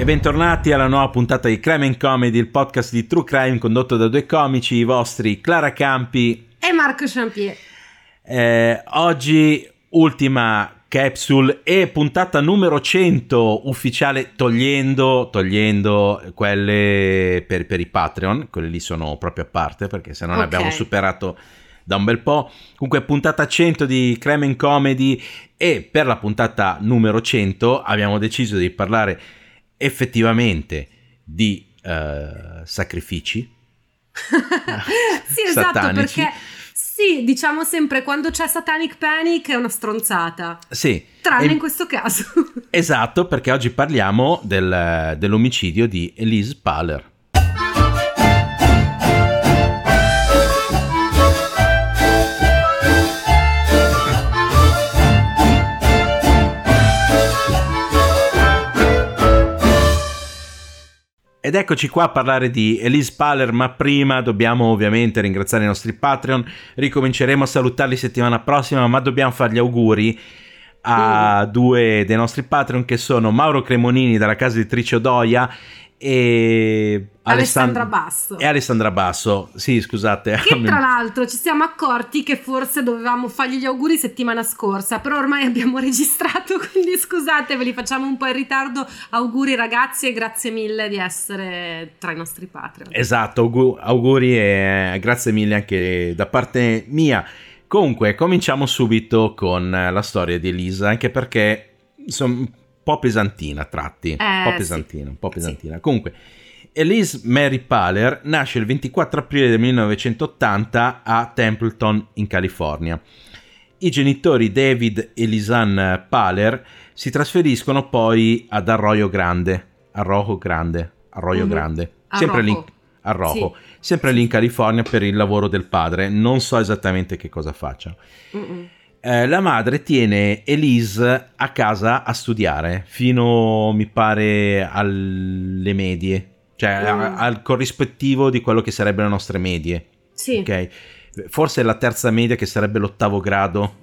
E bentornati alla nuova puntata di Crime and Comedy, il podcast di True Crime condotto da due comici, i vostri Clara Campi e Marco Champier. Eh, oggi ultima capsule e puntata numero 100 ufficiale togliendo, togliendo quelle per, per, i Patreon, quelle lì sono proprio a parte perché se non okay. abbiamo superato da un bel po'. Comunque puntata 100 di Crime and Comedy e per la puntata numero 100 abbiamo deciso di parlare effettivamente di uh, sacrifici sì, esatto, satanici. perché sì, diciamo sempre quando c'è Satanic Panic è una stronzata. Sì. Tranne e... in questo caso. esatto, perché oggi parliamo del, dell'omicidio di Elise Paler. Ed eccoci qua a parlare di Elise Paler, ma prima dobbiamo ovviamente ringraziare i nostri Patreon, ricominceremo a salutarli settimana prossima, ma dobbiamo fare gli auguri a due dei nostri Patreon che sono Mauro Cremonini dalla casa editrice Odoia e Alessandra Basso. E Alessandra Basso, sì, scusate. Che tra l'altro ci siamo accorti che forse dovevamo fargli gli auguri settimana scorsa, però ormai abbiamo registrato, quindi scusate, ve li facciamo un po' in ritardo. Auguri ragazzi e grazie mille di essere tra i nostri Patreon. Esatto, auguri e grazie mille anche da parte mia. Comunque, cominciamo subito con la storia di Elisa, anche perché insomma po' pesantina a tratti, eh, un po' pesantina, sì. un po' pesantina. Sì. Comunque, Elise Mary Paler nasce il 24 aprile del 1980 a Templeton, in California. I genitori David e Lisanne Paler si trasferiscono poi ad Arroyo Grande, Arroyo Grande, Arroyo mm-hmm. Grande, sempre lì, a Rojo, sì. sempre lì in California per il lavoro del padre. Non so esattamente che cosa faccia. Mm-mm eh, la madre tiene Elise a casa a studiare fino, mi pare, alle medie, cioè mm. a, al corrispettivo di quello che sarebbero le nostre medie. Sì. Ok. Forse la terza media, che sarebbe l'ottavo grado,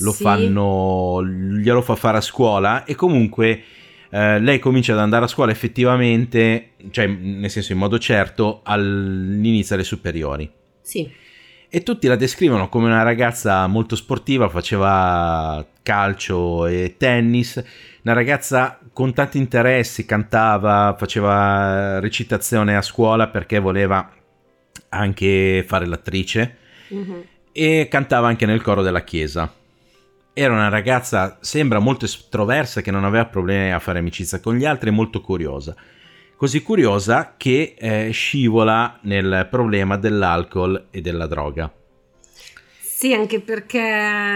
lo sì. fanno, glielo fa fare a scuola e comunque eh, lei comincia ad andare a scuola effettivamente, cioè nel senso in modo certo, all'inizio delle superiori. Sì e tutti la descrivono come una ragazza molto sportiva, faceva calcio e tennis, una ragazza con tanti interessi, cantava, faceva recitazione a scuola perché voleva anche fare l'attrice mm-hmm. e cantava anche nel coro della chiesa. Era una ragazza, sembra molto estroversa, che non aveva problemi a fare amicizia con gli altri, molto curiosa così curiosa che eh, scivola nel problema dell'alcol e della droga. Sì, anche perché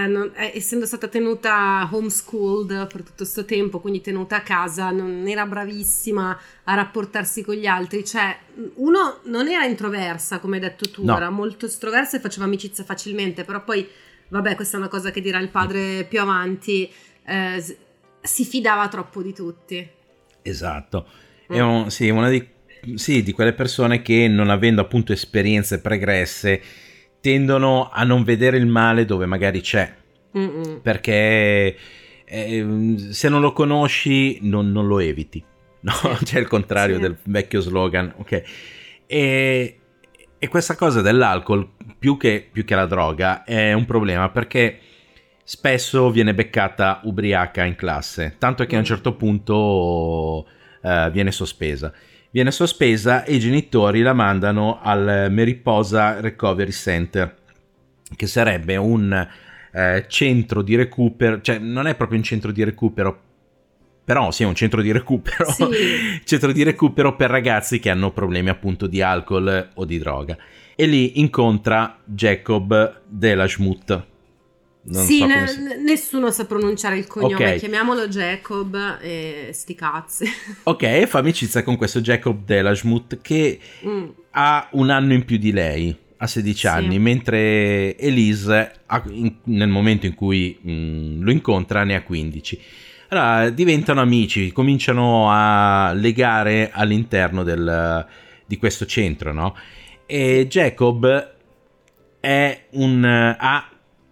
non, eh, essendo stata tenuta homeschooled per tutto questo tempo, quindi tenuta a casa, non era bravissima a rapportarsi con gli altri. Cioè, uno non era introversa, come hai detto tu, no. era molto estroversa e faceva amicizia facilmente, però poi, vabbè, questa è una cosa che dirà il padre più avanti, eh, si fidava troppo di tutti. Esatto. È un, sì, una di, sì, di quelle persone che non avendo appunto esperienze pregresse tendono a non vedere il male dove magari c'è. Mm-mm. Perché eh, se non lo conosci non, non lo eviti. No? C'è il contrario sì. del vecchio slogan. Ok. E, e questa cosa dell'alcol, più che, più che la droga, è un problema perché spesso viene beccata ubriaca in classe. Tanto che a un mm. certo punto uh, viene sospesa. Viene sospesa e i genitori la mandano al Mariposa Recovery Center, che sarebbe un uh, centro di recupero, cioè non è proprio un centro di recupero, però sì, è un centro di recupero, Sì. centro di recupero per ragazzi che hanno problemi appunto di alcol o di droga. E lì incontra Jacob della Schmutt. Non sì, so ne- si- nessuno sa pronunciare il cognome, Ok. chiamiamolo Jacob e sti cazzi. Ok, fa amicizia con questo Jacob della Schmutt che Mm. ha un anno in più di lei, ha 16 Sì. anni, mentre Elise ha- in- nel momento in cui mm, lo incontra ne ha 15. Allora diventano amici, cominciano a legare all'interno del- di questo centro, no? E Jacob è un ha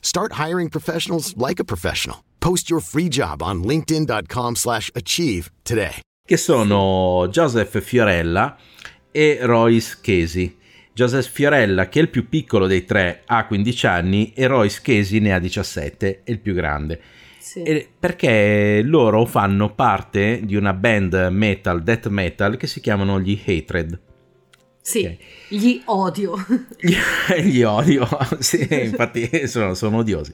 Start hiring professionals like a professional. Post your free job on linkedin.com/achieve slash achieve today. che sono Joseph Fiorella e Royce Casey. Joseph Fiorella, che è il più piccolo dei tre, ha 15 anni e Royce Casey ne ha 17, è il più grande. Sì. Perché loro fanno parte di una band metal, death metal, che si chiamano gli Hatred. Sì, ok. gli odio. Gli, gli odio, sì, infatti sono, sono odiosi.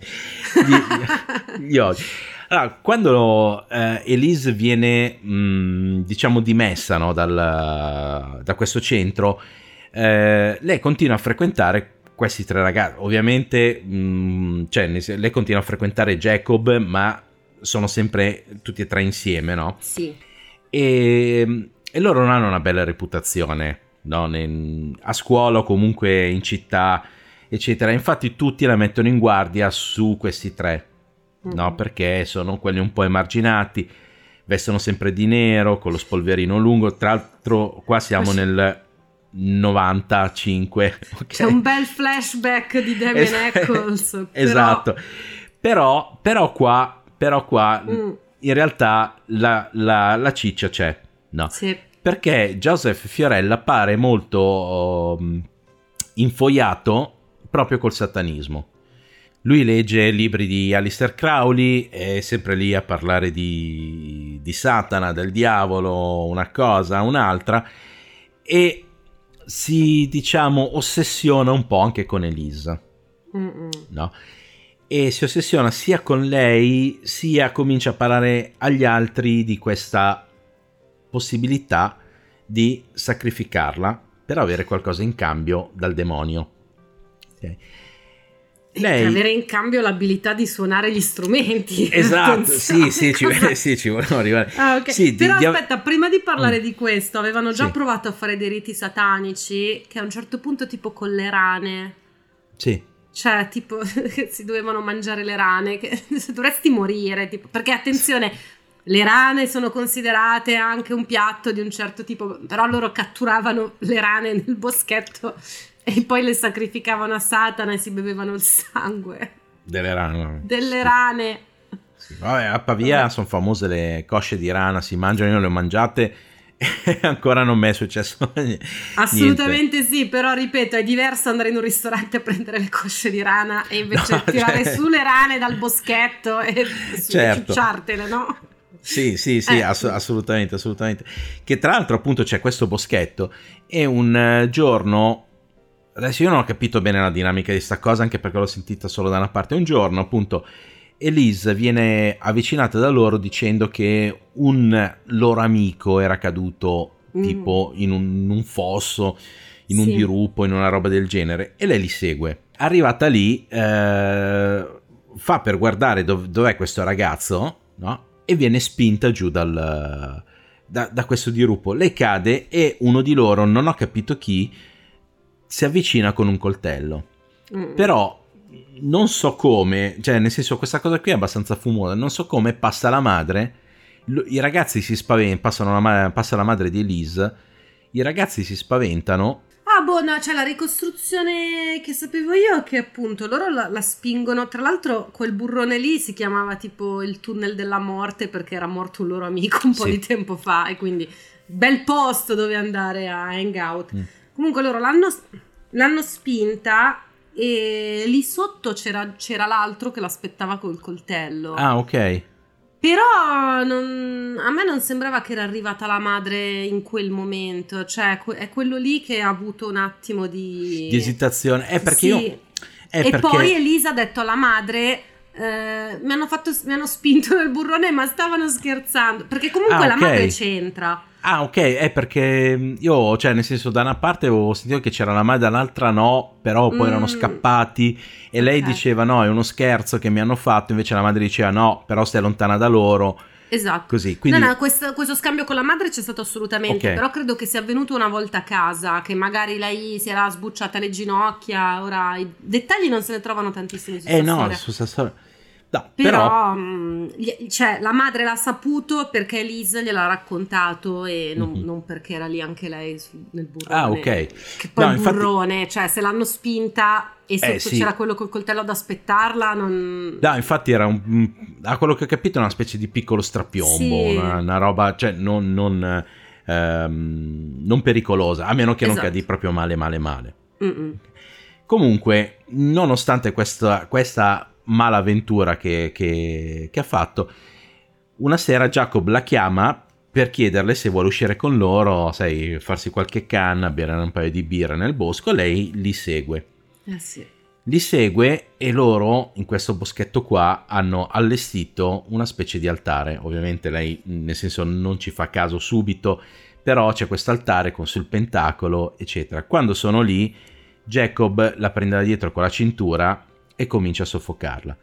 Gli, gli odio. Allora, quando eh, Elise viene, mh, diciamo, dimessa no, dal- da questo centro, eh, lei continua a frequentare questi tre ragazzi. Ovviamente, mh, cioè, nel sen- lei continua a frequentare Jacob, ma sono sempre tutti e tre insieme, no? Sì. e, e loro non hanno una bella reputazione no? A scuola o comunque in città eccetera infatti tutti la mettono in guardia su questi tre no? Mhm. perché sono quelli un po' emarginati vestono sempre di nero con lo spolverino lungo tra l'altro qua siamo Questo- nel 95 ok? C'è un bel flashback di Damien Es- Eccles. però- esatto però, però qua però qua Mm, in realtà la, la- la ciccia c'è no sì. Perché Joseph Fiorella pare molto um, infoiato proprio col satanismo. Lui legge libri di Alistair Crowley, è sempre lì a parlare di, di Satana, del diavolo, una cosa, un'altra, e si, diciamo, ossessiona un po' anche con Elisa Mm-mm. no? E si ossessiona sia con lei, sia comincia a parlare agli altri di questa possibilità di sacrificarla per avere qualcosa in cambio dal demonio. Ok. E Lei- per avere in cambio l'abilità di suonare gli strumenti. Esatto, sì, sì, ci, sì, ci volevo arrivare. Ah, ok. Sì, di- Però di- aspetta, prima di parlare Mm. di questo, avevano già Sì. provato a fare dei riti satanici che a un certo punto, tipo con le rane, Sì, cioè, tipo, si dovevano mangiare le rane, che dovresti morire, tipo, perché attenzione, le rane sono considerate anche un piatto di un certo tipo, però loro catturavano le rane nel boschetto e poi le sacrificavano a Satana e si bevevano il sangue delle rane. delle rane. Sì, Vabbè, a Pavia sono famose le cosce di rana, si mangiano, io le ho mangiate e ancora non mi è successo niente. Assolutamente sì, però ripeto, è diverso andare in un ristorante a prendere le cosce di rana e invece No, tirare cioè- su le rane dal boschetto e Certo. ciucciartele, no? Sì, sì, sì, Eh. ass- assolutamente, assolutamente. Che tra l'altro appunto c'è questo boschetto e un eh, giorno, adesso io non ho capito bene la dinamica di sta cosa anche perché l'ho sentita solo da una parte, un giorno appunto Elise viene avvicinata da loro dicendo che un loro amico era caduto Mm. tipo in un, in un fosso, in un Sì. dirupo, in una roba del genere e lei li segue. Arrivata lì, eh, fa per guardare dov- dov'è questo ragazzo, no? E viene spinta giù dal, da, da questo dirupo. Lei cade e uno di loro, non ho capito chi, si avvicina con un coltello. Mm. Però non so come, cioè nel senso questa cosa qui è abbastanza fumosa, non so come passa la madre, i ragazzi si spaventano, passa la madre di Elise, i ragazzi si spaventano Ah, boh, no, cioè la ricostruzione che sapevo io che appunto loro la, la spingono. Tra l'altro, quel burrone lì si chiamava tipo il tunnel della morte perché era morto un loro amico un po' Sì. di tempo fa e quindi bel posto dove andare a hangout. Mm. Comunque loro l'hanno, l'hanno spinta e lì sotto c'era, c'era l'altro che l'aspettava col coltello. Ah, ok. Però non- a me non sembrava che era arrivata la madre in quel momento, cioè è quello lì che ha avuto un attimo di... Di esitazione. È perché Sì. io... È e perché... poi Elisa ha detto alla madre... eh, mi, hanno fatto, mi hanno spinto nel burrone ma stavano scherzando perché comunque Ah, la madre c'entra Ah, ok, è perché io, cioè, nel senso, da una parte avevo sentito che c'era la madre, dall'altra no, però poi Mm. erano scappati e lei diceva no, è uno scherzo che mi hanno fatto, invece la madre diceva no, però stai lontana da loro, esatto così. Quindi, No, no, questo, questo scambio con la madre c'è stato assolutamente, Ok. però credo che sia avvenuto una volta a casa, che magari lei si era sbucciata le ginocchia, ora i dettagli non se ne trovano tantissimi su eh no, storia. su sta storia... No, però... Però, mh, gli- cioè, la madre l'ha saputo perché Elise gliel'ha raccontato e non, Mhm. non perché era lì anche lei su- nel burrone. Ah, ok. Che poi No, il infatti- burrone, cioè se l'hanno spinta e sotto Eh, sì. c'era quello col coltello ad aspettarla, non... No, infatti era un... mm, A quello che ho capito una specie di piccolo strapiombo, Sì. una, una roba, cioè non, non, ehm, non pericolosa, a meno che non Esatto. cadi proprio male, male, male. Mm-mm. Comunque, nonostante questa, questa malavventura che, che- che ha fatto, una sera Jacob la chiama per chiederle se vuole uscire con loro, sai, farsi qualche canna, bere un paio di birre nel bosco. Lei li segue. Eh sì. Li segue e loro in questo boschetto qua hanno allestito una specie di altare. Ovviamente lei, nel senso, non ci fa caso subito, però c'è questo altare con sul pentacolo, eccetera. Quando sono lì, Jacob la prende da dietro con la cintura e comincia a soffocarla.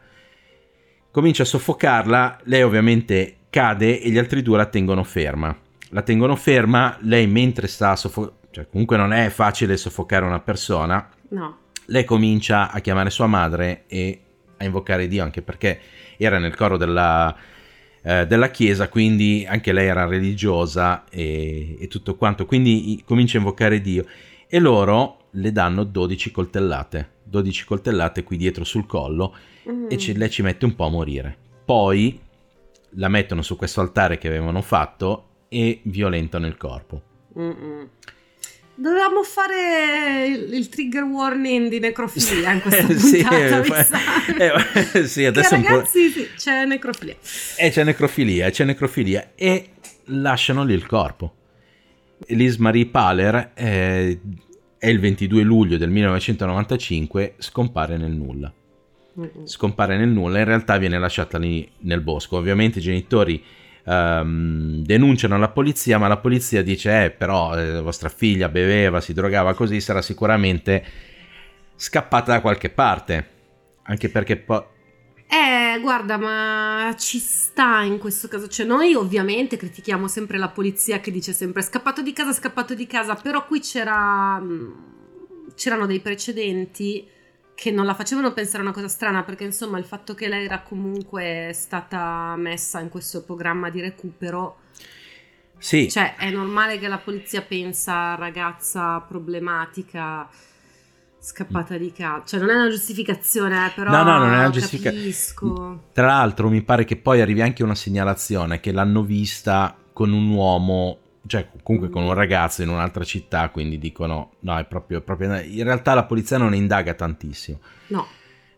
Comincia a soffocarla, lei ovviamente cade e gli altri due la tengono ferma. La tengono ferma, lei mentre sta soffocando, cioè comunque non è facile soffocare una persona, No. lei comincia a chiamare sua madre e a invocare Dio, anche perché era nel coro della, eh, della chiesa, quindi anche lei era religiosa e, e tutto quanto, quindi comincia a invocare Dio e loro le danno 12 coltellate, 12 coltellate qui dietro sul collo Mm. e ci- lei ci mette un po' a morire. Poi la mettono su questo altare che avevano fatto e violentano il corpo. Mm-mm. Dovevamo fare il, il trigger warning di necrofilia in questa Eh, sì, puntata, eh, sa. eh, sì, Che adesso po'- ragazzi, sì, c'è necrofilia. E c'è necrofilia, c'è necrofilia e lasciano lì il corpo. Elise Marie Paler è il 22 luglio del 1995, scompare nel nulla. Scompare nel nulla, in realtà viene lasciata lì nel bosco. Ovviamente i genitori ehm, denunciano la polizia, ma la polizia dice: Eh, però eh, vostra figlia beveva, si drogava così, sarà sicuramente scappata da qualche parte. Anche perché poi. Eh, guarda, ma ci sta in questo caso. Cioè, noi ovviamente critichiamo sempre la polizia che dice sempre scappato di casa, scappato di casa, però qui c'era. mh, c'erano dei precedenti che non la facevano pensare a una cosa strana, perché insomma il fatto che lei era comunque stata messa in questo programma di recupero, Sì, cioè è normale che la polizia pensa ragazza problematica scappata di casa. Cioè non è una giustificazione, eh, però No, no, non è una giustifica- capisco. Tra l'altro mi pare che poi arrivi anche una segnalazione che l'hanno vista con un uomo, cioè comunque con un ragazzo in un'altra città, quindi dicono no, è proprio, è proprio... In realtà la polizia non ne indaga tantissimo. No.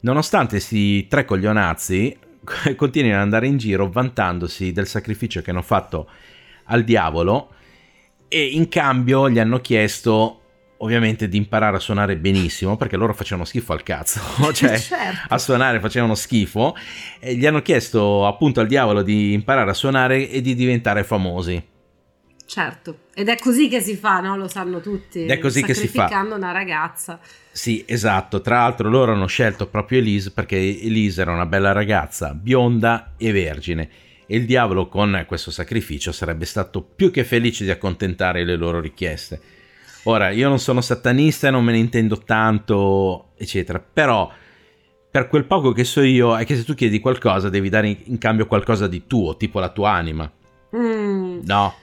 Nonostante questi tre coglionazzi continuino ad andare in giro vantandosi del sacrificio che hanno fatto al diavolo e in cambio gli hanno chiesto ovviamente di imparare a suonare benissimo perché loro facevano schifo al cazzo, cioè Certo. a suonare facevano schifo e gli hanno chiesto appunto al diavolo di imparare a suonare e di diventare famosi. Certo, ed è così che si fa, no? Lo sanno tutti. Ed è così che si fa. Sacrificando una ragazza. Sì, esatto. Tra l'altro loro hanno scelto proprio Elise perché Elise era una bella ragazza, bionda e vergine. E il diavolo con questo sacrificio sarebbe stato più che felice di accontentare le loro richieste. Ora, io non sono satanista e non me ne intendo tanto, eccetera, però per quel poco che so io è che se tu chiedi qualcosa devi dare in cambio qualcosa di tuo, tipo la tua anima. Mm. No,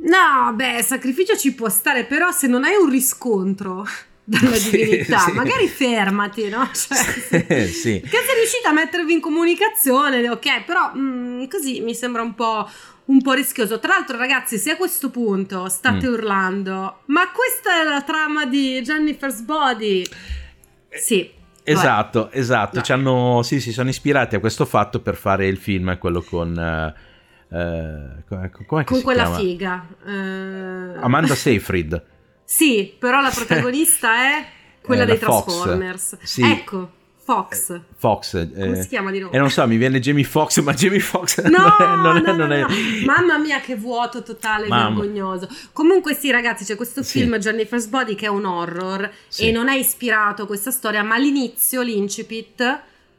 No, beh, sacrificio ci può stare, però se non hai un riscontro dalla Sì, divinità, sì. magari fermati, no? Cioè, Eh, sì. Che sei riuscita a mettervi in comunicazione, ok, però mm, così mi sembra un po', un po' rischioso. Tra l'altro, ragazzi, se a questo punto state Mm. urlando, ma questa è la trama di Jennifer's Body. Sì. Esatto, esatto. No. Ci hanno, sì, si sono ispirati a questo fatto per fare il film, quello con... eh, eh, com'è che Con quella chiama? figa. eh, Amanda Seyfried. Sì, però la protagonista è quella Eh, dei Fox. Transformers. Sì. Ecco, Fox. Fox. eh, Come si chiama di nuovo? E non so, mi viene Jamie Fox, ma Jamie Fox No, non è... non è- no, non no, è- no. Mamma mia, che vuoto totale, Mamma. vergognoso. Comunque, sì, ragazzi, c'è questo Sì. film Jennifer's Body che è un horror Sì. e non è ispirato a questa storia, ma all'inizio l'incipit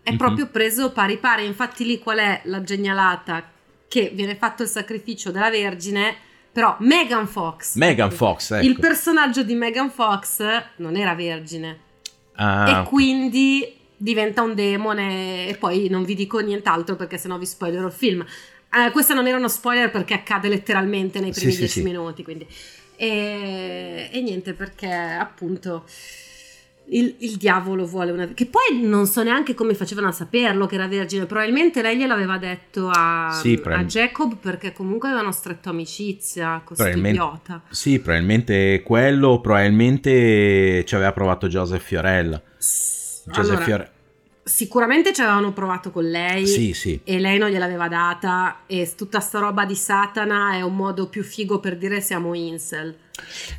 è Mhm. proprio preso pari pari. Infatti, lì qual è la genialata? Che viene fatto il sacrificio della Vergine, però Megan Fox. Megan Fox, ecco. Il personaggio di Megan Fox non era vergine Ah, e quindi diventa un demone e poi non vi dico nient'altro perché sennò vi spoilerò il film. Eh, questo non era uno spoiler perché accade letteralmente nei primi sì, dieci sì. minuti, quindi. E, e niente perché appunto il, il diavolo vuole una... Che poi non so neanche come facevano a saperlo che era vergine, probabilmente lei gliel'aveva detto a, Sì, a Jacob perché comunque avevano stretto amicizia con questo idiota. Sì, probabilmente quello, probabilmente ci aveva provato Joseph Fiorella. Joseph Allora, Fiore- Sicuramente ci avevano provato con lei. Sì, sì. e lei non gliel'aveva data e tutta sta roba di Satana è un modo più figo per dire siamo incel.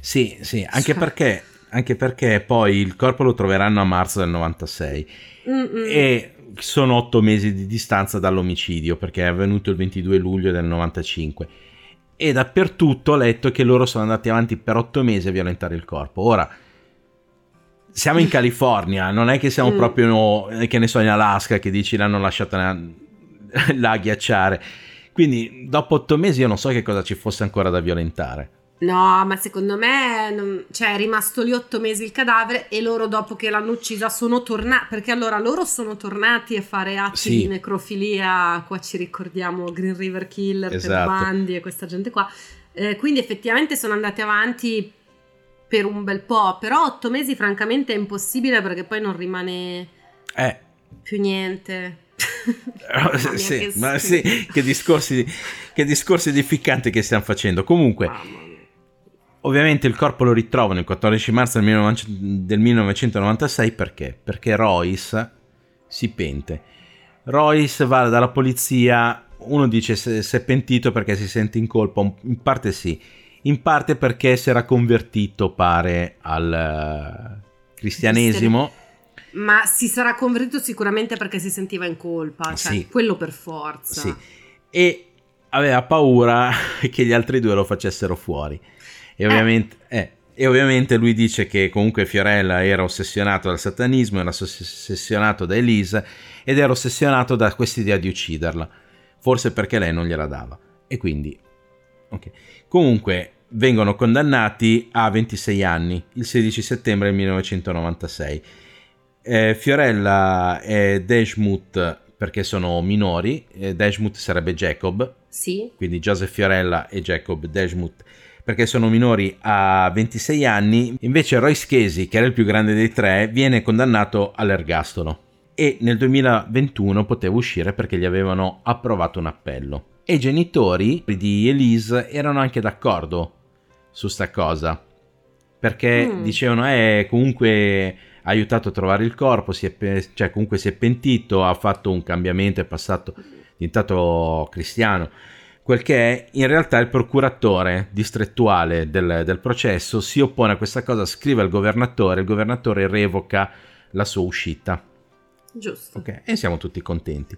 Sì, sì, anche Cioè. perché, anche perché poi il corpo lo troveranno a marzo del 96 Mm-mm. e sono otto mesi di distanza dall'omicidio perché è avvenuto il 22 luglio del 95 e dappertutto ho letto che loro sono andati avanti per otto mesi a violentare il corpo. Ora, siamo in California, non è che siamo Mm. proprio, eh, che ne so, in Alaska che dici l'hanno lasciata là a ghiacciare. Quindi dopo otto mesi io non so che cosa ci fosse ancora da violentare. No, ma secondo me non- cioè, è rimasto lì otto mesi il cadavere e loro dopo che l'hanno uccisa sono tornati, perché allora loro sono tornati a fare atti Sì. di necrofilia, qua ci ricordiamo Green River Killer, Esatto. Bundy e questa gente qua, Eh, quindi effettivamente sono andati avanti per un bel po', però otto mesi francamente è impossibile perché poi non rimane Eh, più niente. Mamma mia, sì, che sì, che discorsi, che discorsi edificanti che stiamo facendo. Comunque, Mamma. Ovviamente il corpo lo ritrovano il 14 marzo del 19- del 1996 perché? Perché Royce si pente. Royce va dalla polizia, uno dice se, se è pentito perché si sente in colpa, in parte sì, in parte perché si era convertito, pare, al eh, cristianesimo. Ma si sarà convertito sicuramente perché si sentiva in colpa, cioè Sì. quello per forza. Sì. E aveva paura che gli altri due lo facessero fuori. E ovviamente, eh, e ovviamente lui dice che comunque Fiorella era ossessionato dal satanismo, era ossessionato da Elisa ed era ossessionato da quest'idea di ucciderla. Forse perché lei non gliela dava. E quindi... ok. Comunque vengono condannati a 26 anni il 16 settembre 1996. Eh, Fiorella e Deshmut perché sono minori, eh, Deshmut sarebbe Jacob, Sì? quindi Joseph Fiorella e Jacob Deshmut perché sono minori a 26 anni, invece Royce Casey, che era il più grande dei tre, viene condannato all'ergastolo e nel 2021 poteva uscire perché gli avevano approvato un appello. E i genitori di Elise erano anche d'accordo su sta cosa, perché Mm. dicevano, eh, comunque ha aiutato a trovare il corpo, si è cioè comunque si è pentito, ha fatto un cambiamento, è passato, è diventato cristiano. Quel che è, in realtà il procuratore distrettuale del, del processo si oppone a questa cosa, scrive al governatore, il governatore revoca la sua uscita. Giusto. Ok, e siamo tutti contenti.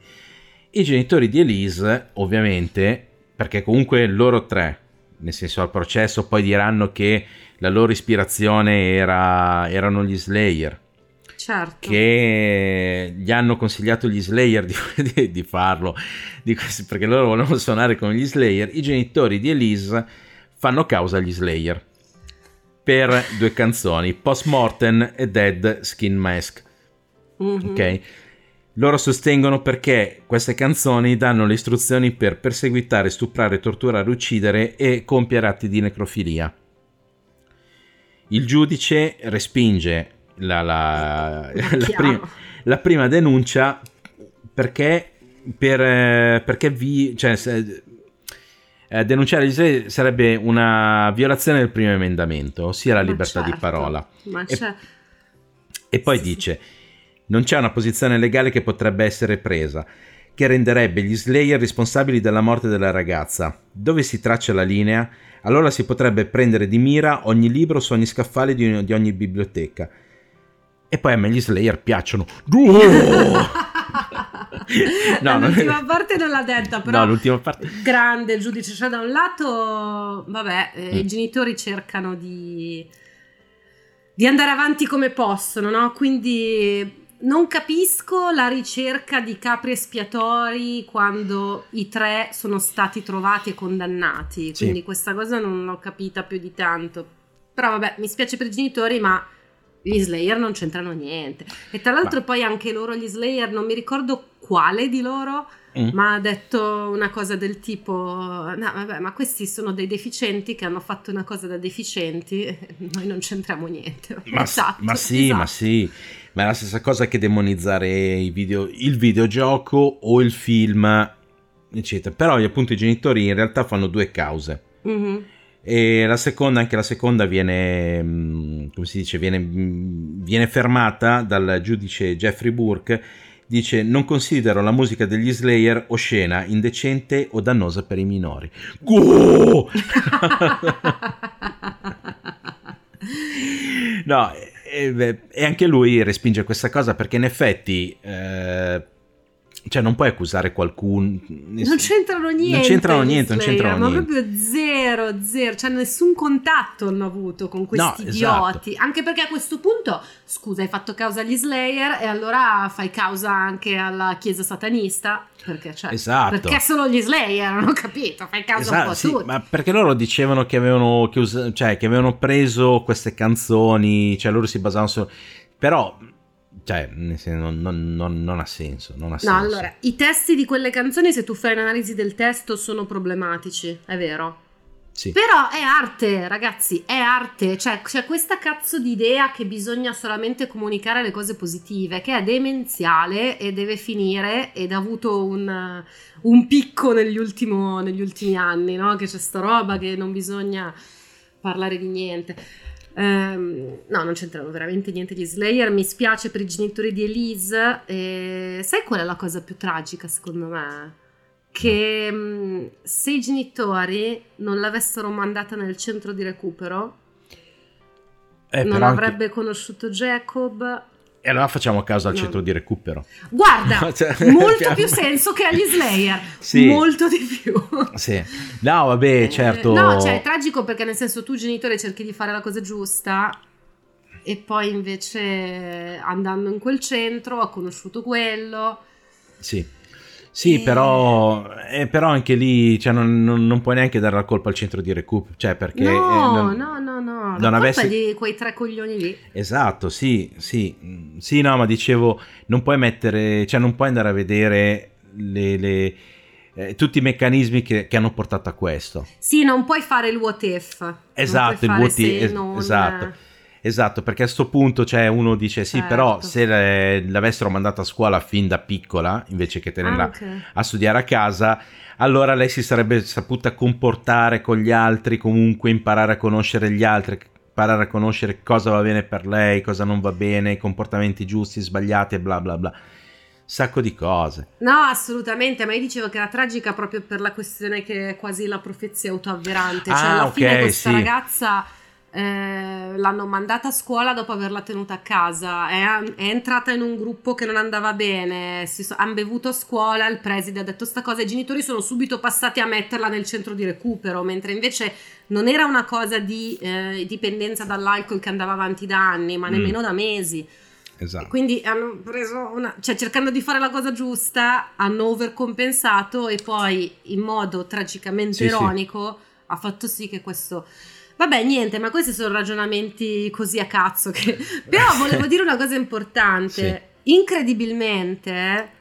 I genitori di Elise, ovviamente, perché comunque loro tre, nel senso al processo, poi diranno che la loro ispirazione era, erano gli Slayer, Certo. che gli hanno consigliato gli Slayer di, di- di farlo, di questi- perché loro volevano suonare con gli Slayer. I genitori di Elise fanno causa agli Slayer per due canzoni, Post Mortem e Dead Skin Mask. Mhm. Ok? loro sostengono perché queste canzoni danno le istruzioni per perseguitare, stuprare, torturare, uccidere e compiere atti di necrofilia. Il giudice respinge la, la, la, prima, la prima, denuncia perché, per, eh, perché vi, cioè, se, eh, denunciare Israele sarebbe una violazione del primo emendamento, ossia la libertà certo, di parola. E, e, poi dice non c'è una posizione legale che potrebbe essere presa, che renderebbe gli Slayer responsabili della morte della ragazza. Dove si traccia la linea? Allora si potrebbe prendere di mira ogni libro su ogni scaffale di, di ogni biblioteca. E poi a me gli Slayer piacciono. no, l'ultima non... parte non l'ha detta, però no, l'ultima parte... grande il giudice. Cioè, da un lato, vabbè, eh, mm. i genitori cercano di, di andare avanti come possono, no? Quindi non capisco la ricerca di capri espiatori quando i tre sono stati trovati e condannati. Quindi sì. questa cosa non l'ho capita più di tanto. Però vabbè, mi spiace per i genitori, ma gli Slayer non c'entrano niente. E tra l'altro ma... poi anche loro, gli Slayer, non mi ricordo quale di loro, mm. ma ha detto una cosa del tipo, no vabbè, ma questi sono dei deficienti che hanno fatto una cosa da deficienti, noi non c'entriamo niente. Ma, esatto, ma sì, esatto. ma sì. Ma è la stessa cosa che demonizzare video, il videogioco o il film, eccetera. Però appunto i genitori in realtà fanno due cause. Mm-hmm e la seconda, anche la seconda viene, mm, come si dice, viene, mm, viene fermata dal giudice Jeffrey Burke dice non considero la musica degli Slayer oscena, indecente o dannosa per i minori. no, e, e, anche lui respinge questa cosa perché in effetti eh, cioè, non puoi accusare qualcuno. Non c'entrano niente. Non c'entrano niente, non c'entrano ma niente. proprio zero, zero. Cioè, nessun contatto hanno avuto con questi no, idioti. Esatto. Anche perché a questo punto, scusa, hai fatto causa agli Slayer e allora fai causa anche alla chiesa satanista. Perché, cioè, esatto. perché solo gli Slayer, non ho capito. Fai causa esatto, un po' sì, tutti. Ma perché loro dicevano che avevano, che, us- cioè, che avevano preso queste canzoni, cioè loro si basavano su. Però cioè, non, non, non, non, ha senso. Non ha no, senso. allora, i testi di quelle canzoni, se tu fai un'analisi del testo, sono problematici, è vero. Sì. Però è arte, ragazzi, è arte. Cioè, c'è questa cazzo di idea che bisogna solamente comunicare le cose positive, che è demenziale e deve finire ed ha avuto un, un picco negli, ultimo, negli ultimi anni, no? Che c'è sta roba che non bisogna parlare di niente. Um, no, non c'entrano veramente niente gli Slayer. Mi spiace per i genitori di Elise. E sai qual è la cosa più tragica, secondo me? Che um, se i genitori non l'avessero mandata nel centro di recupero, eh, non avrebbe anche... conosciuto Jacob e allora facciamo caso al no. centro di recupero. Guarda, cioè, molto più senso che agli Slayer. Sì. Molto di più. Sì. No, vabbè, certo. no, cioè è tragico perché nel senso tu genitore cerchi di fare la cosa giusta e poi invece andando in quel centro ha conosciuto quello. Sì. Sì, e... però, eh, però, anche lì cioè, non, non, non, puoi neanche dare la colpa al centro di recupero. Cioè, perché. No, eh, non, no, no, no. La avessi... di quei tre coglioni lì. Esatto, sì, sì. Sì, no, ma dicevo, non puoi mettere. Cioè, non puoi andare a vedere le. le eh, tutti i meccanismi che, che, hanno portato a questo. Sì, non puoi fare il what if. Esatto, il what if. Es- non... Esatto. Esatto, perché a questo punto cioè, uno dice sì, certo. però se le, l'avessero mandata a scuola fin da piccola, invece che tenerla ah, okay. a studiare a casa, allora lei si sarebbe saputa comportare con gli altri, comunque imparare a conoscere gli altri, imparare a conoscere cosa va bene per lei, cosa non va bene, i comportamenti giusti, sbagliati e bla bla bla sacco di cose. No, assolutamente, ma io dicevo che era tragica proprio per la questione che è quasi la profezia autoavverante, cioè ah, alla okay, fine questa sì. ragazza eh, l'hanno mandata a scuola dopo averla tenuta a casa, è, è entrata in un gruppo che non andava bene, so, hanno bevuto a scuola, il preside ha detto sta cosa, i genitori sono subito passati a metterla nel centro di recupero, mentre invece non era una cosa di eh, dipendenza dall'alcol che andava avanti da anni, ma mm. nemmeno da mesi. Esatto. Quindi hanno preso una, cioè cercando di fare la cosa giusta, hanno overcompensato e poi in modo tragicamente sì, ironico sì. ha fatto sì che questo Vabbè, niente, ma questi sono ragionamenti così a cazzo. Che... Però volevo dire una cosa importante. Sì. incredibilmente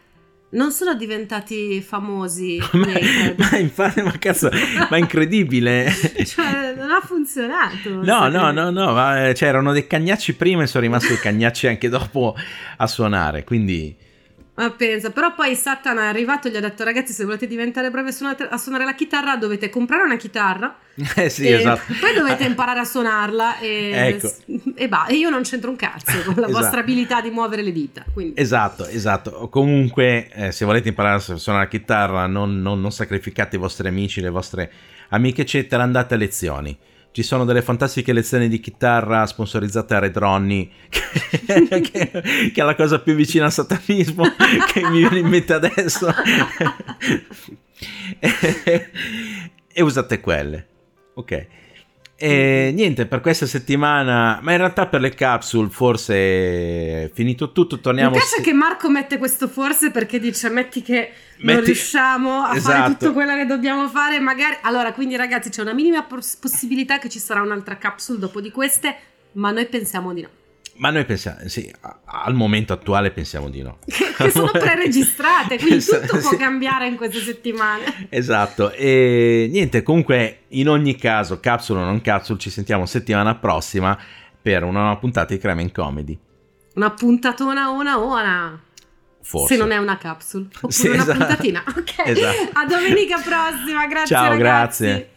non sono diventati famosi. ma, ma infatti, ma cazzo, ma incredibile. cioè, non ha funzionato. No, no, no, no, ma, eh, c'erano dei cagnacci prima e sono rimasti dei cagnacci anche dopo a suonare, quindi... Ma pensa, però poi Satan è arrivato e gli ha detto ragazzi se volete diventare bravi a suonare, a suonare la chitarra dovete comprare una chitarra Eh sì, esatto. poi dovete imparare a suonarla e, Ecco. e, bah, e io non c'entro un cazzo con la Esatto. vostra abilità di muovere le dita. Quindi. Esatto, esatto. Comunque, eh, se volete imparare a suonare la chitarra, non, non- non sacrificate i vostri amici, le vostre amiche, eccetera, andate a lezioni. Ci sono delle fantastiche lezioni di chitarra sponsorizzate a Red Ronnie, che, che- che è la cosa più vicina al satanismo che mi viene in mente adesso. e usate quelle. Ok. E niente, per questa settimana, ma in realtà per le capsule forse è finito tutto, Mi torniamo... piace se- che Marco mette questo forse perché dice metti che non Metti- riusciamo a fare Esatto. tutto quello che dobbiamo fare magari allora quindi ragazzi c'è una minima pos- possibilità che ci sarà un'altra capsule dopo di queste ma noi pensiamo di no Ma noi pensiamo, sì, al momento attuale pensiamo di no. che sono preregistrate quindi Esatto, tutto può cambiare in queste settimane Esatto, e niente, comunque in ogni caso, capsule o non capsule, ci sentiamo settimana prossima per una nuova puntata di Crime in Comedy. una puntatona ona ona Forse. se non è una capsule oppure Sì, una esatto. puntatina ok Esatto. a domenica prossima grazie Ciao, ragazzi grazie.